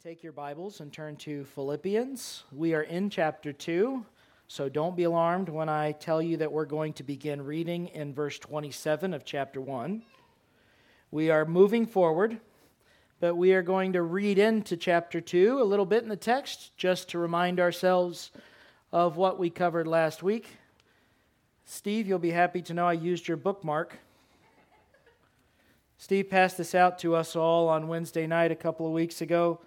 Take your Bibles and turn to Philippians. We are in chapter 2, so don't be alarmed when I tell you that we're going to begin reading in verse 27 of chapter 1. We are moving forward, but we are going to read into chapter 2 a little bit in the text just to remind ourselves of what we covered last week. Steve, you'll be happy to know I used your bookmark. Steve passed this out to us all on Wednesday night a couple of weeks ago.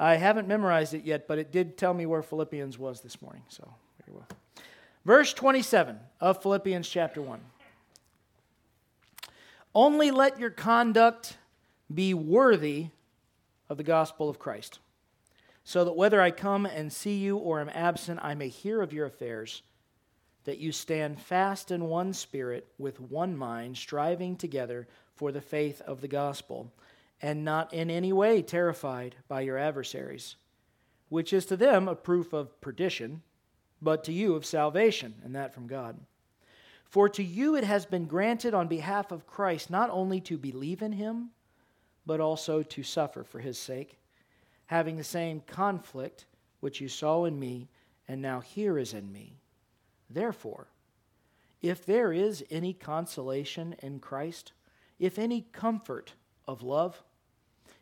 I haven't memorized it yet, but it did tell me where Philippians was this morning. So, very well. Verse 27 of Philippians chapter 1. Only let your conduct be worthy of the gospel of Christ, so that whether I come and see you or am absent, I may hear of your affairs, that you stand fast in one spirit, with one mind, striving together for the faith of the gospel and not in any way terrified by your adversaries, which is to them a proof of perdition, but to you of salvation, and that from God. For to you it has been granted on behalf of Christ not only to believe in him, but also to suffer for his sake, having the same conflict which you saw in me and now here is in me. Therefore, if there is any consolation in Christ, if any comfort of love,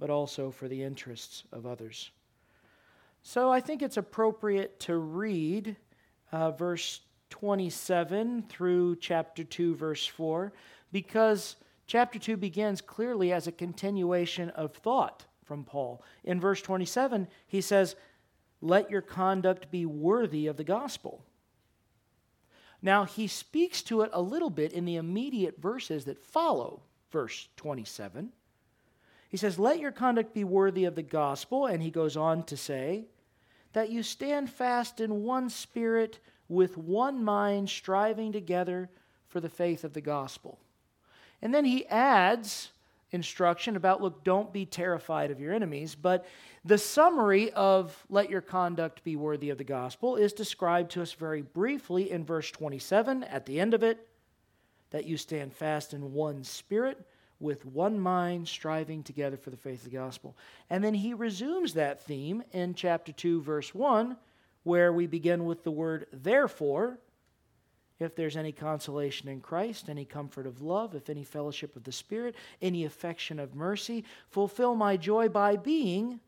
but also for the interests of others. So I think it's appropriate to read uh, verse 27 through chapter 2, verse 4, because chapter 2 begins clearly as a continuation of thought from Paul. In verse 27, he says, Let your conduct be worthy of the gospel. Now, he speaks to it a little bit in the immediate verses that follow verse 27. He says, Let your conduct be worthy of the gospel. And he goes on to say, That you stand fast in one spirit, with one mind, striving together for the faith of the gospel. And then he adds instruction about look, don't be terrified of your enemies. But the summary of let your conduct be worthy of the gospel is described to us very briefly in verse 27 at the end of it that you stand fast in one spirit with one mind, striving together for the faith of the gospel. And then he resumes that theme in chapter 2, verse 1, where we begin with the word therefore. If there's any consolation in Christ, any comfort of love, if any fellowship of the Spirit, any affection of mercy, fulfill my joy by being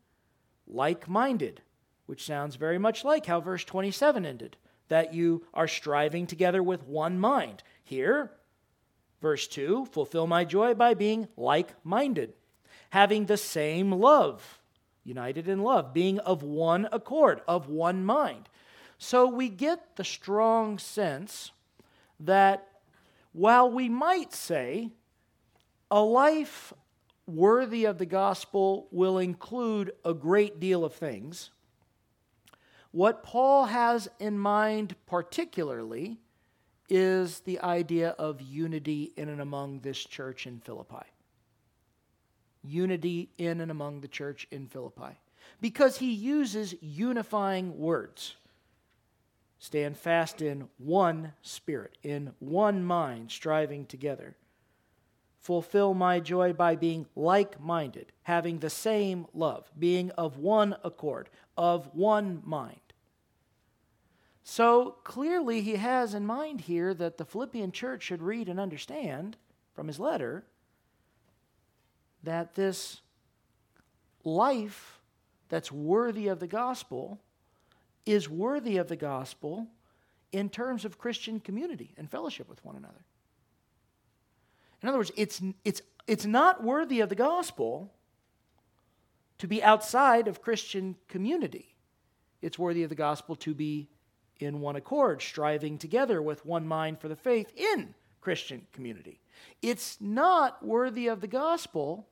like minded, which sounds very much like how verse 27 ended that you are striving together with one mind. Here, Verse 2 Fulfill my joy by being like minded, having the same love, united in love, being of one accord, of one mind. So we get the strong sense that while we might say a life worthy of the gospel will include a great deal of things, what Paul has in mind particularly is the idea of unity in and among this church in Philippi. Unity in and among the church in Philippi. Because he uses unifying words. Stand fast in one spirit, in one mind, striving together. Fulfill my joy by being like minded, having the same love, being of one accord, of one mind. So clearly, he has in mind here that the Philippian church should read and understand from his letter that this life that's worthy of the gospel is worthy of the gospel in terms of Christian community and fellowship with one another. In other words, it's, it's, it's not worthy of the gospel to be outside of Christian community. It's worthy of the gospel to be in one accord, striving together with one mind for the faith in Christian community. It's not worthy of the gospel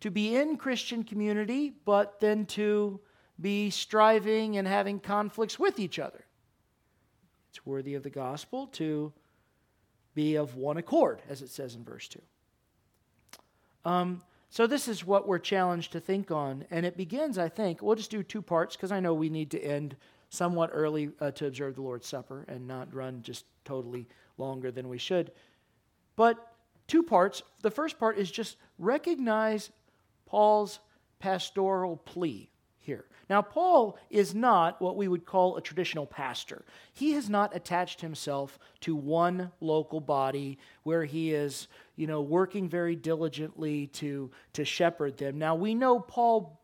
to be in Christian community, but then to be striving and having conflicts with each other. It's worthy of the gospel to be of one accord, as it says in verse 2. Um, so, this is what we're challenged to think on. And it begins, I think, we'll just do two parts because I know we need to end somewhat early uh, to observe the Lord's Supper and not run just totally longer than we should. But two parts. The first part is just recognize Paul's pastoral plea here. Now, Paul is not what we would call a traditional pastor. He has not attached himself to one local body where he is, you know, working very diligently to, to shepherd them. Now, we know Paul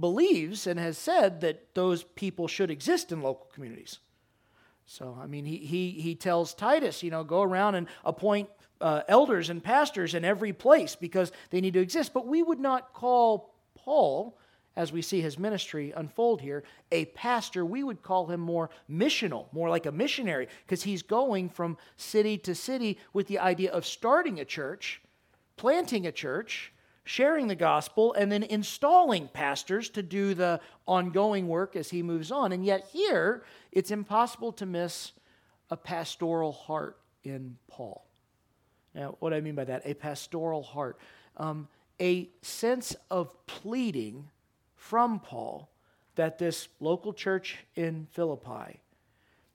believes and has said that those people should exist in local communities. So, I mean, he, he, he tells Titus, you know, go around and appoint uh, elders and pastors in every place because they need to exist. But we would not call Paul as we see his ministry unfold here, a pastor, we would call him more missional, more like a missionary, because he's going from city to city with the idea of starting a church, planting a church, sharing the gospel, and then installing pastors to do the ongoing work as he moves on. And yet, here, it's impossible to miss a pastoral heart in Paul. Now, what do I mean by that? A pastoral heart. Um, a sense of pleading from Paul that this local church in Philippi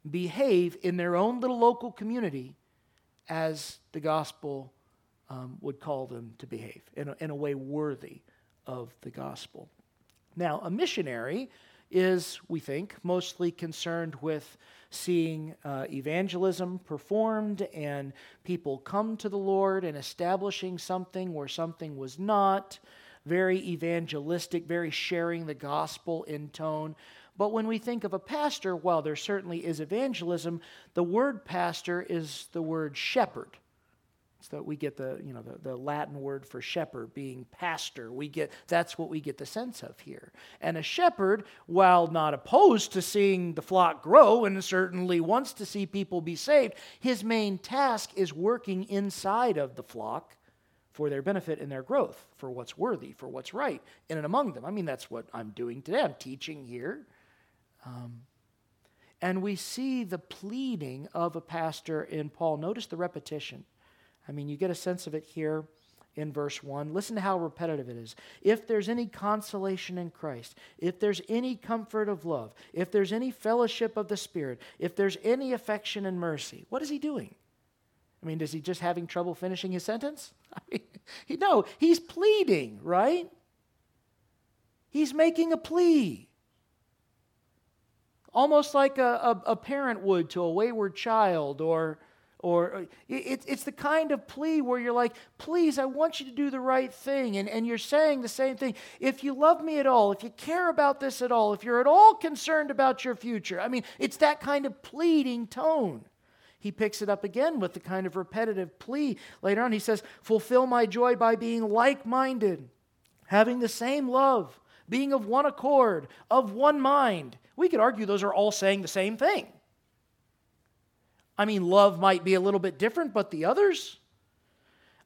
behave in their own little local community as the gospel um, would call them to behave, in a, in a way worthy of the gospel. Now, a missionary is, we think, mostly concerned with seeing uh, evangelism performed and people come to the Lord and establishing something where something was not very evangelistic, very sharing the gospel in tone. But when we think of a pastor, while there certainly is evangelism, the word pastor is the word shepherd. So we get the, you know, the, the Latin word for shepherd being pastor. We get that's what we get the sense of here. And a shepherd, while not opposed to seeing the flock grow and certainly wants to see people be saved, his main task is working inside of the flock for their benefit and their growth, for what's worthy, for what's right in and among them. I mean, that's what I'm doing today. I'm teaching here. Um, and we see the pleading of a pastor in Paul. Notice the repetition. I mean, you get a sense of it here in verse 1. Listen to how repetitive it is. If there's any consolation in Christ, if there's any comfort of love, if there's any fellowship of the Spirit, if there's any affection and mercy, what is he doing? I mean, is he just having trouble finishing his sentence? I mean, no, he's pleading, right? He's making a plea. Almost like a, a, a parent would to a wayward child, or, or uh, it, it's the kind of plea where you're like, please, I want you to do the right thing. And, and you're saying the same thing. If you love me at all, if you care about this at all, if you're at all concerned about your future, I mean, it's that kind of pleading tone he picks it up again with the kind of repetitive plea. Later on, he says, Fulfill my joy by being like minded, having the same love, being of one accord, of one mind. We could argue those are all saying the same thing. I mean, love might be a little bit different, but the others?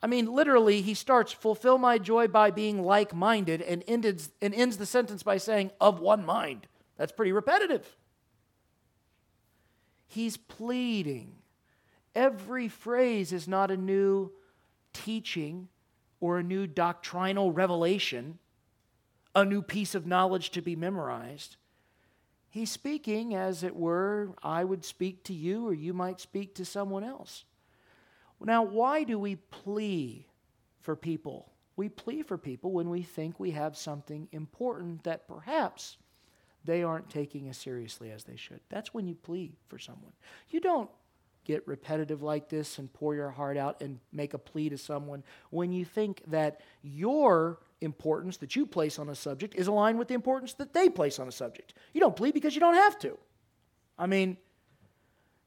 I mean, literally, he starts, fulfill my joy by being like minded, and, and ends the sentence by saying, of one mind. That's pretty repetitive. He's pleading Every phrase is not a new teaching or a new doctrinal revelation, a new piece of knowledge to be memorized. He's speaking, as it were, I would speak to you, or you might speak to someone else. Now, why do we plea for people? We plea for people when we think we have something important that perhaps they aren't taking as seriously as they should. That's when you plea for someone. You don't get repetitive like this and pour your heart out and make a plea to someone when you think that your importance that you place on a subject is aligned with the importance that they place on a subject. You don't plead because you don't have to. I mean,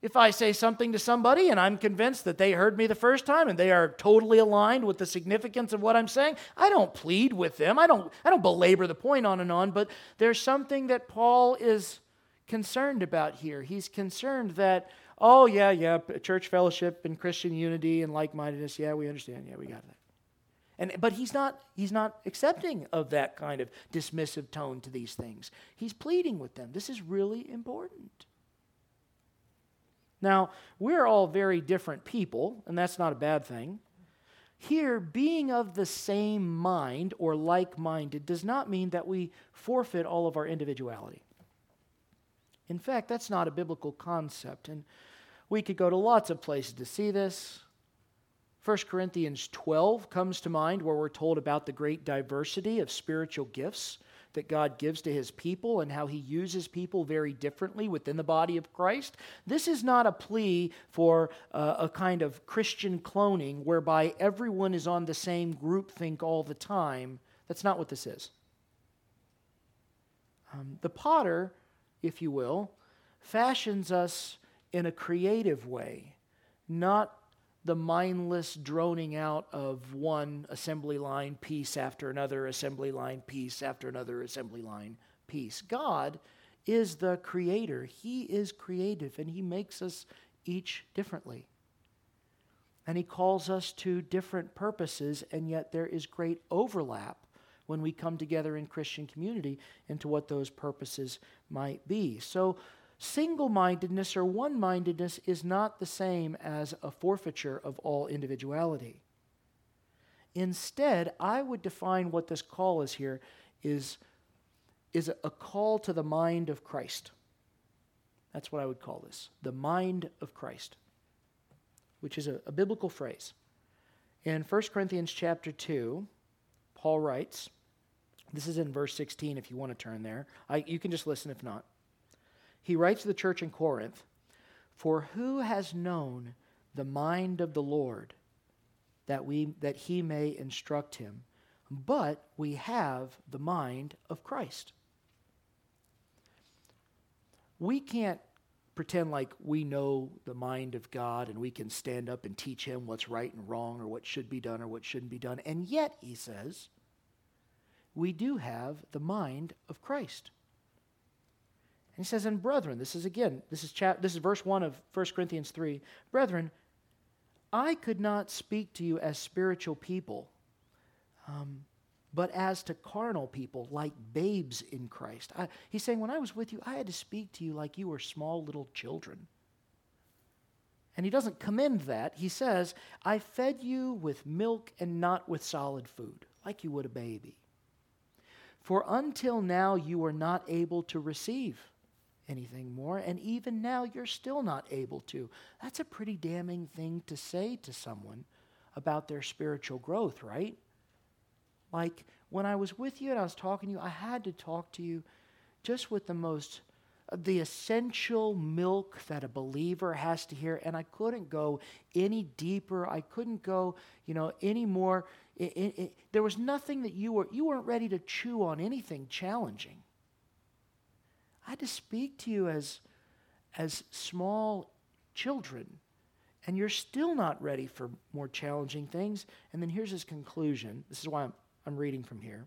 if I say something to somebody and I'm convinced that they heard me the first time and they are totally aligned with the significance of what I'm saying, I don't plead with them. I don't, I don't belabor the point on and on, but there's something that Paul is concerned about here. He's concerned that Oh, yeah, yeah, church fellowship and Christian unity and like mindedness. Yeah, we understand. Yeah, we got that. And, but he's not, he's not accepting of that kind of dismissive tone to these things. He's pleading with them. This is really important. Now, we're all very different people, and that's not a bad thing. Here, being of the same mind or like minded does not mean that we forfeit all of our individuality. In fact, that's not a biblical concept. And we could go to lots of places to see this. 1 Corinthians 12 comes to mind where we're told about the great diversity of spiritual gifts that God gives to his people and how he uses people very differently within the body of Christ. This is not a plea for uh, a kind of Christian cloning whereby everyone is on the same group think all the time. That's not what this is. Um, the potter, if you will, fashions us in a creative way, not the mindless droning out of one assembly line piece after another assembly line piece after another assembly line piece. God is the creator, He is creative, and He makes us each differently. And He calls us to different purposes, and yet there is great overlap when we come together in Christian community into what those purposes might be. So, Single mindedness or one mindedness is not the same as a forfeiture of all individuality. Instead, I would define what this call is here is, is a call to the mind of Christ. That's what I would call this the mind of Christ, which is a, a biblical phrase. In 1 Corinthians chapter 2, Paul writes, this is in verse 16 if you want to turn there. I, you can just listen if not he writes to the church in Corinth For who has known the mind of the Lord that, we, that he may instruct him? But we have the mind of Christ. We can't pretend like we know the mind of God and we can stand up and teach him what's right and wrong or what should be done or what shouldn't be done. And yet, he says, we do have the mind of Christ. And he says, and brethren, this is again, this is, chap- this is verse 1 of 1 Corinthians 3. Brethren, I could not speak to you as spiritual people, um, but as to carnal people, like babes in Christ. I, he's saying, when I was with you, I had to speak to you like you were small little children. And he doesn't commend that. He says, I fed you with milk and not with solid food, like you would a baby. For until now you were not able to receive anything more, and even now you're still not able to. That's a pretty damning thing to say to someone about their spiritual growth, right? Like when I was with you and I was talking to you, I had to talk to you just with the most uh, the essential milk that a believer has to hear and i couldn't go any deeper i couldn't go you know any more it, it, it, there was nothing that you were you weren't ready to chew on anything challenging had to speak to you as, as small children, and you're still not ready for more challenging things. And then here's his conclusion. This is why I'm, I'm reading from here.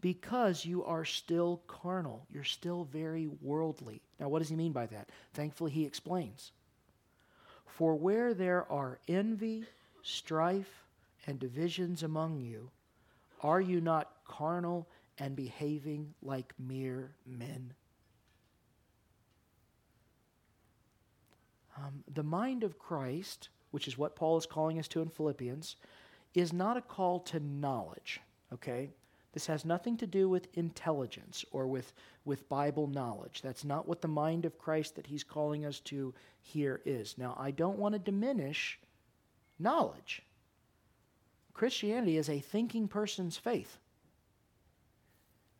Because you are still carnal, you're still very worldly. Now, what does he mean by that? Thankfully, he explains. For where there are envy, strife, and divisions among you, are you not carnal and behaving like mere men. Um, the mind of Christ, which is what Paul is calling us to in Philippians, is not a call to knowledge, okay? This has nothing to do with intelligence or with, with Bible knowledge. That's not what the mind of Christ that he's calling us to here is. Now, I don't want to diminish knowledge. Christianity is a thinking person's faith.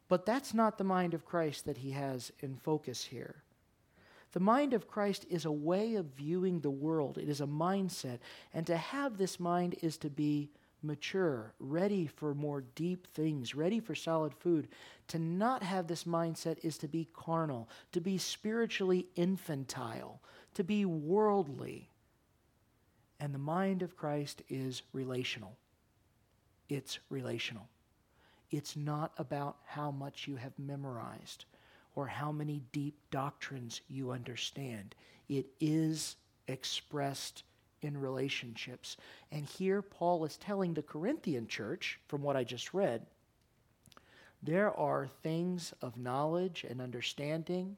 But that's not the mind of Christ that he has in focus here. The mind of Christ is a way of viewing the world, it is a mindset. And to have this mind is to be mature, ready for more deep things, ready for solid food. To not have this mindset is to be carnal, to be spiritually infantile, to be worldly. And the mind of Christ is relational. It's relational. It's not about how much you have memorized or how many deep doctrines you understand. It is expressed in relationships. And here Paul is telling the Corinthian church, from what I just read, there are things of knowledge and understanding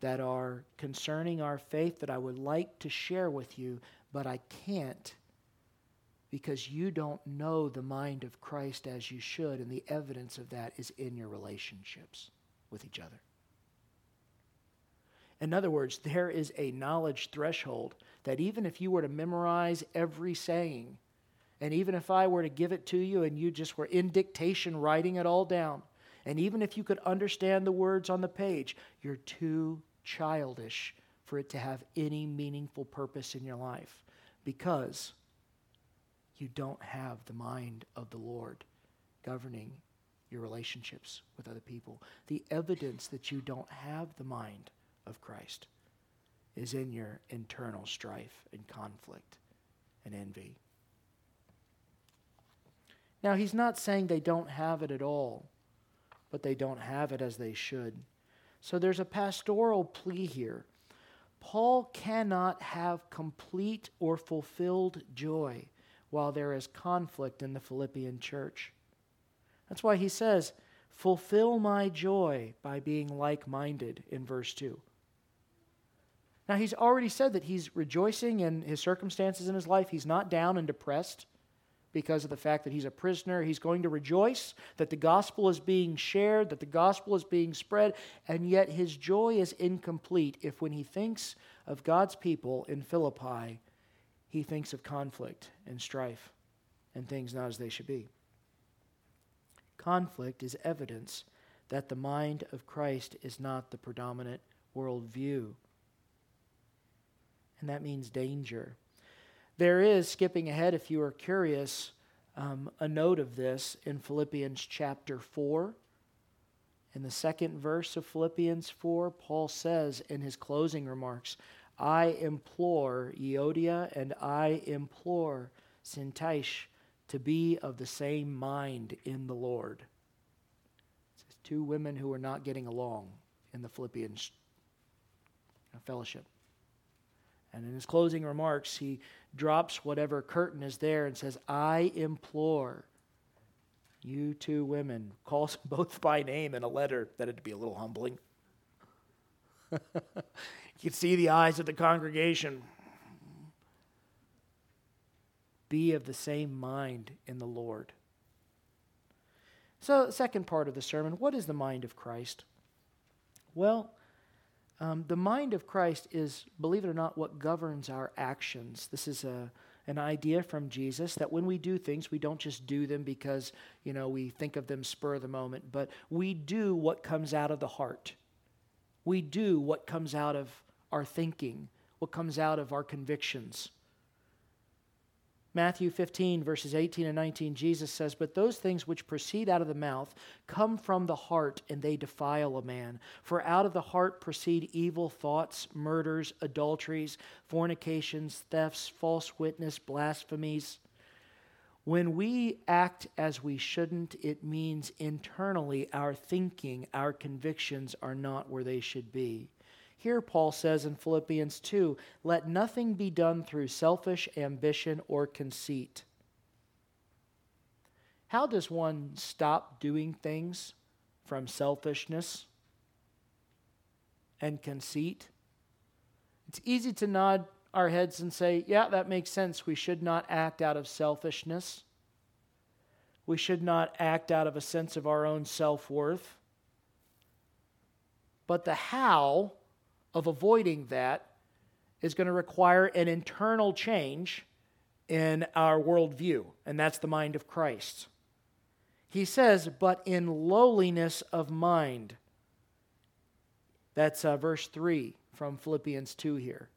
that are concerning our faith that I would like to share with you, but I can't because you don't know the mind of Christ as you should, and the evidence of that is in your relationships with each other. In other words, there is a knowledge threshold that even if you were to memorize every saying, and even if I were to give it to you and you just were in dictation writing it all down, and even if you could understand the words on the page, you're too childish for it to have any meaningful purpose in your life because you don't have the mind of the Lord governing your relationships with other people. The evidence that you don't have the mind of Christ is in your internal strife and conflict and envy. Now, he's not saying they don't have it at all, but they don't have it as they should. So there's a pastoral plea here. Paul cannot have complete or fulfilled joy while there is conflict in the Philippian church. That's why he says, Fulfill my joy by being like minded in verse 2. Now, he's already said that he's rejoicing in his circumstances in his life. He's not down and depressed because of the fact that he's a prisoner. He's going to rejoice that the gospel is being shared, that the gospel is being spread, and yet his joy is incomplete if, when he thinks of God's people in Philippi, he thinks of conflict and strife and things not as they should be. Conflict is evidence that the mind of Christ is not the predominant worldview and that means danger. There is, skipping ahead if you are curious, um, a note of this in Philippians chapter 4. In the second verse of Philippians 4, Paul says in his closing remarks, I implore Euodia and I implore Syntyche to be of the same mind in the Lord. It's two women who are not getting along in the Philippians fellowship. And in his closing remarks, he drops whatever curtain is there and says, I implore you two women, calls both by name in a letter. That'd be a little humbling. you can see the eyes of the congregation. Be of the same mind in the Lord. So, second part of the sermon what is the mind of Christ? Well, um, the mind of Christ is, believe it or not, what governs our actions. This is a, an idea from Jesus that when we do things, we don't just do them because, you know, we think of them spur of the moment, but we do what comes out of the heart. We do what comes out of our thinking, what comes out of our convictions. Matthew 15, verses 18 and 19, Jesus says, But those things which proceed out of the mouth come from the heart, and they defile a man. For out of the heart proceed evil thoughts, murders, adulteries, fornications, thefts, false witness, blasphemies. When we act as we shouldn't, it means internally our thinking, our convictions are not where they should be. Here, Paul says in Philippians 2 let nothing be done through selfish ambition or conceit. How does one stop doing things from selfishness and conceit? It's easy to nod our heads and say, yeah, that makes sense. We should not act out of selfishness. We should not act out of a sense of our own self worth. But the how of avoiding that is going to require an internal change in our worldview, and that's the mind of Christ. He says, but in lowliness of mind. That's uh, verse 3 from Philippians 2 here.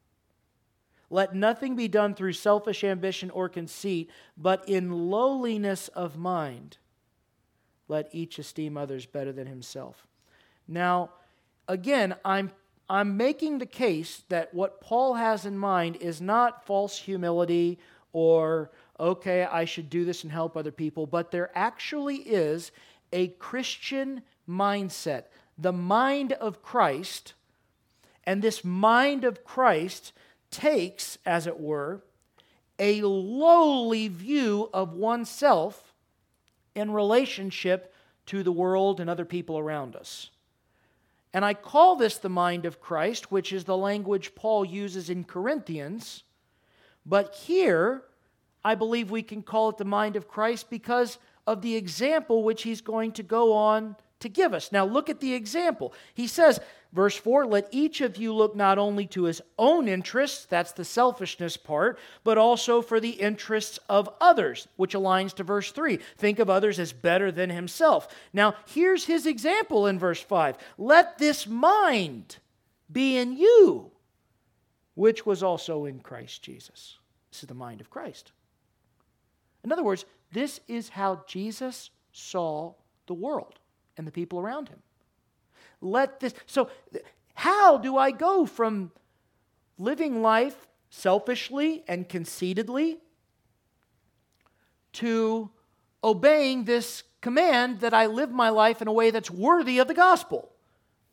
Let nothing be done through selfish ambition or conceit, but in lowliness of mind. Let each esteem others better than himself. Now, again, I'm I'm making the case that what Paul has in mind is not false humility or, okay, I should do this and help other people, but there actually is a Christian mindset, the mind of Christ. And this mind of Christ takes, as it were, a lowly view of oneself in relationship to the world and other people around us. And I call this the mind of Christ, which is the language Paul uses in Corinthians. But here, I believe we can call it the mind of Christ because of the example which he's going to go on to give us. Now, look at the example. He says, verse 4 Let each of you look not only to his own interests, that's the selfishness part, but also for the interests of others, which aligns to verse 3. Think of others as better than himself. Now, here's his example in verse 5 Let this mind be in you, which was also in Christ Jesus. This is the mind of Christ. In other words, this is how Jesus saw the world and the people around him. Let this, so how do I go from living life selfishly and conceitedly to obeying this command that I live my life in a way that's worthy of the gospel?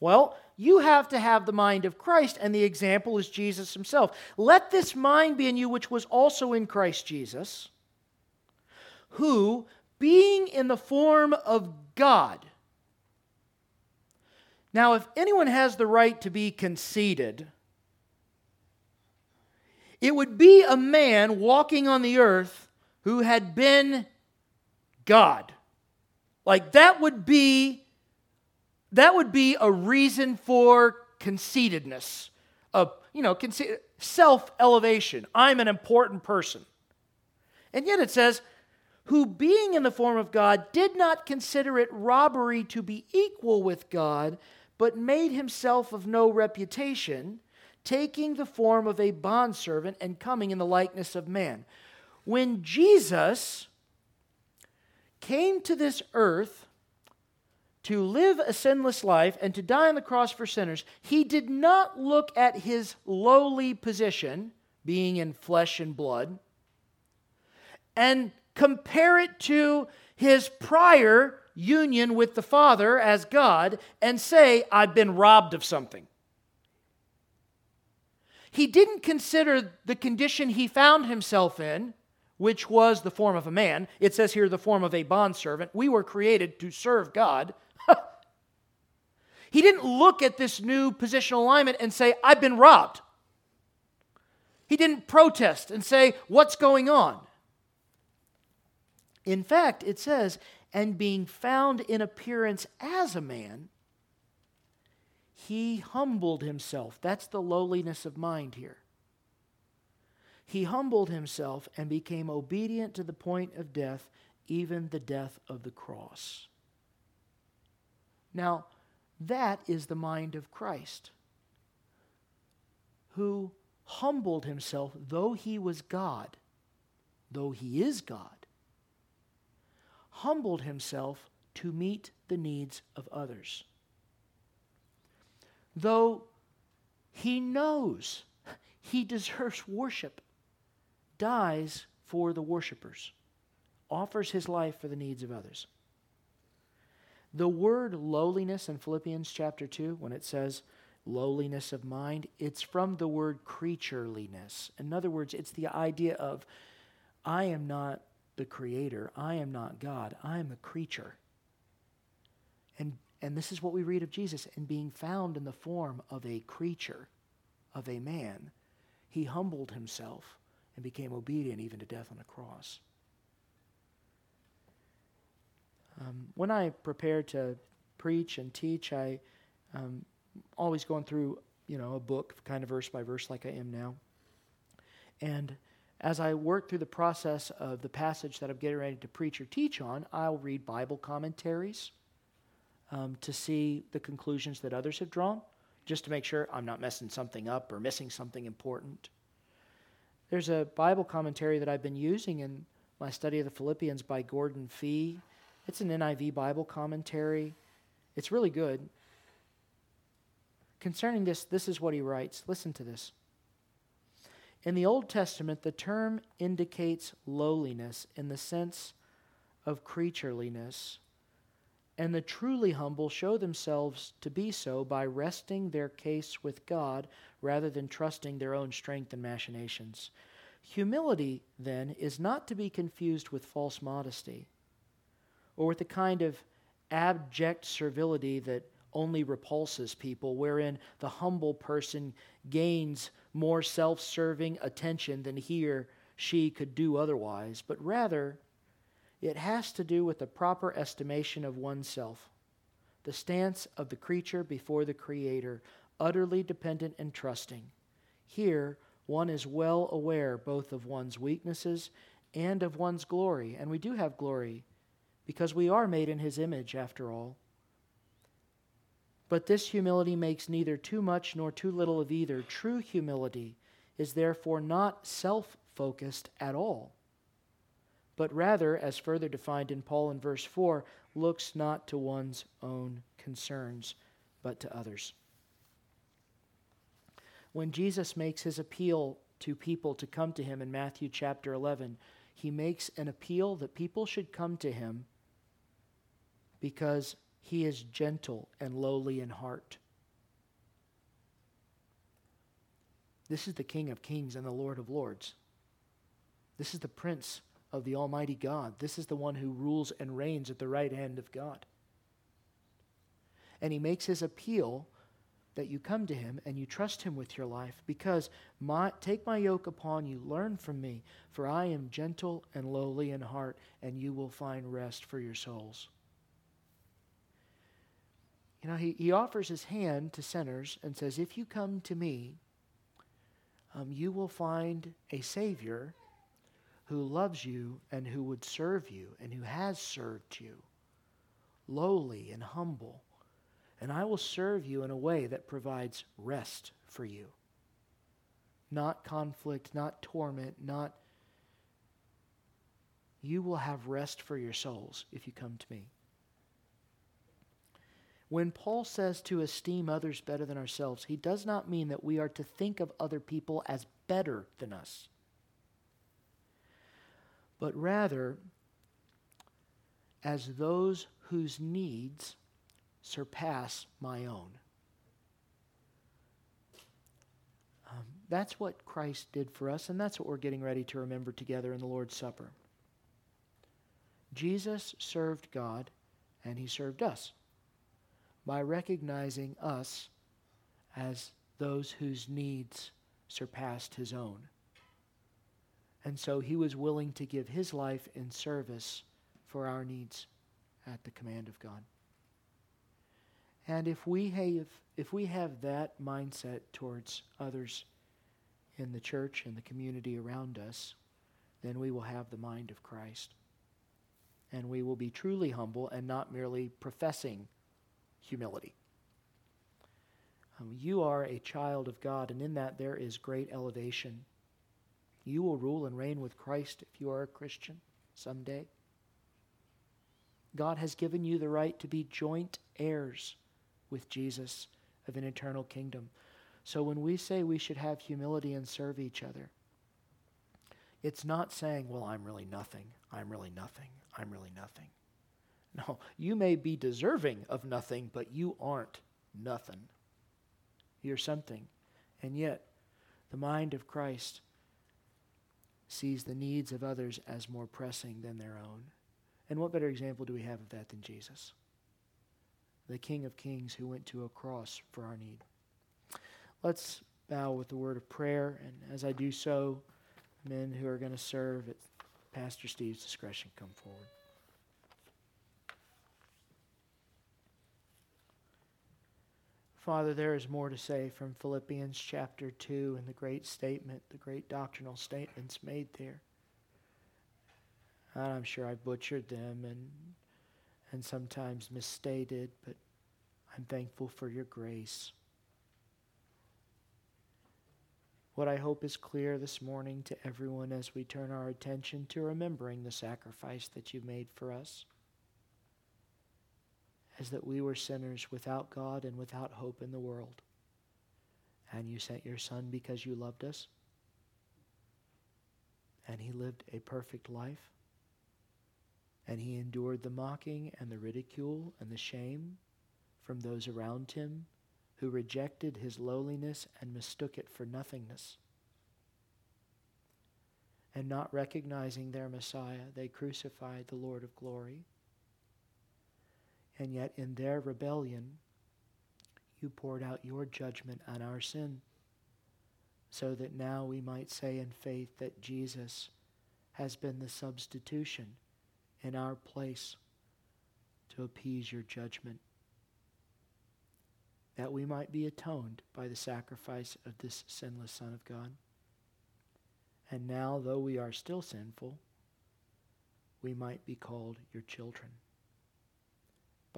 Well, you have to have the mind of Christ, and the example is Jesus himself. Let this mind be in you, which was also in Christ Jesus, who, being in the form of God, now, if anyone has the right to be conceited, it would be a man walking on the earth who had been God. Like that would be that would be a reason for conceitedness, of you know, self-elevation. I'm an important person. And yet it says, who being in the form of God did not consider it robbery to be equal with God, but made himself of no reputation, taking the form of a bondservant and coming in the likeness of man. When Jesus came to this earth to live a sinless life and to die on the cross for sinners, he did not look at his lowly position, being in flesh and blood, and compare it to his prior union with the Father as God and say, I've been robbed of something. He didn't consider the condition he found himself in, which was the form of a man. It says here, the form of a bondservant. We were created to serve God. he didn't look at this new positional alignment and say, I've been robbed. He didn't protest and say, What's going on? In fact, it says, and being found in appearance as a man, he humbled himself. That's the lowliness of mind here. He humbled himself and became obedient to the point of death, even the death of the cross. Now, that is the mind of Christ, who humbled himself, though he was God, though he is God humbled himself to meet the needs of others. Though he knows he deserves worship, dies for the worshipers, offers his life for the needs of others. The word lowliness in Philippians chapter 2, when it says lowliness of mind, it's from the word creatureliness. In other words, it's the idea of I am not the creator. I am not God. I am a creature. And, and this is what we read of Jesus. And being found in the form of a creature, of a man, he humbled himself and became obedient even to death on the cross. Um, when I prepare to preach and teach, I um, always going through you know a book, kind of verse by verse, like I am now. And as I work through the process of the passage that I'm getting ready to preach or teach on, I'll read Bible commentaries um, to see the conclusions that others have drawn, just to make sure I'm not messing something up or missing something important. There's a Bible commentary that I've been using in my study of the Philippians by Gordon Fee. It's an NIV Bible commentary. It's really good. Concerning this, this is what he writes. Listen to this. In the Old Testament, the term indicates lowliness in the sense of creatureliness, And the truly humble show themselves to be so by resting their case with God rather than trusting their own strength and machinations. Humility, then, is not to be confused with false modesty or with the kind of abject servility that only repulses people, wherein the humble person gains more self serving attention than he or she could do otherwise, but rather it has to do with the proper estimation of oneself, the stance of the creature before the Creator, utterly dependent and trusting. Here, one is well aware both of one's weaknesses and of one's glory, and we do have glory because we are made in His image, after all. But this humility makes neither too much nor too little of either. True humility is therefore not self focused at all but rather, as further defined in Paul in verse 4, looks not to one's own concerns, but to others. When Jesus makes his appeal to people to come to him in Matthew chapter 11, he makes an appeal that people should come to him because he is gentle and lowly in heart. This is the King of kings and the Lord of lords. This is the Prince of the Almighty God. This is the one who rules and reigns at the right hand of God. And he makes his appeal that you come to him and you trust him with your life because my, take my yoke upon you, learn from me, for I am gentle and lowly in heart, and you will find rest for your souls. You know, he, he offers his hand to sinners and says, If you come to me, um, you will find a Savior who loves you and who would serve you and who has served you, lowly and humble. And I will serve you in a way that provides rest for you. Not conflict, not torment, not. You will have rest for your souls if you come to me. When Paul says to esteem others better than ourselves, he does not mean that we are to think of other people as better than us but rather as those whose needs surpass my own. Um, that's what Christ did for us, and that's what we're getting ready to remember together in the Lord's Supper. Jesus served God, and he served us by recognizing us as those whose needs surpassed his own. And so he was willing to give his life in service for our needs at the command of God. And if we have, if we have that mindset towards others in the church and the community around us, then we will have the mind of Christ. And we will be truly humble and not merely professing humility. Um, you are a child of God, and in that there is great elevation you will rule and reign with Christ if you are a Christian someday. God has given you the right to be joint heirs with Jesus of an eternal kingdom. So when we say we should have humility and serve each other, it's not saying, well, I'm really nothing. I'm really nothing. I'm really nothing. No, you may be deserving of nothing, but you aren't nothing. You're something. And yet, the mind of Christ sees the needs of others as more pressing than their own. And what better example do we have of that than Jesus? The King of Kings who went to a cross for our need. Let's bow with the word of prayer, and as I do so, men who are going to serve at Pastor Steve's discretion come forward. Father, there is more to say from Philippians chapter 2 and the great statement, the great doctrinal statements made there. And I'm sure I butchered them and, and sometimes misstated, but I'm thankful for your grace. What I hope is clear this morning to everyone as we turn our attention to remembering the sacrifice that you made for us is that we were sinners without God and without hope in the world. And you sent your Son because you loved us. And he lived a perfect life. And he endured the mocking and the ridicule and the shame from those around him who rejected his lowliness and mistook it for nothingness. And not recognizing their Messiah, they crucified the Lord of glory. And yet, in their rebellion, you poured out your judgment on our sin, so that now we might say in faith that Jesus has been the substitution in our place to appease your judgment that we might be atoned by the sacrifice of this sinless Son of God. And now, though we are still sinful, we might be called your children.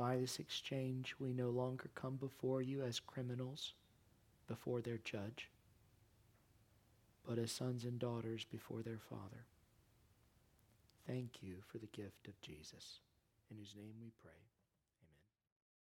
By this exchange, we no longer come before you as criminals before their judge, but as sons and daughters before their Father. Thank you for the gift of Jesus, in whose name we pray.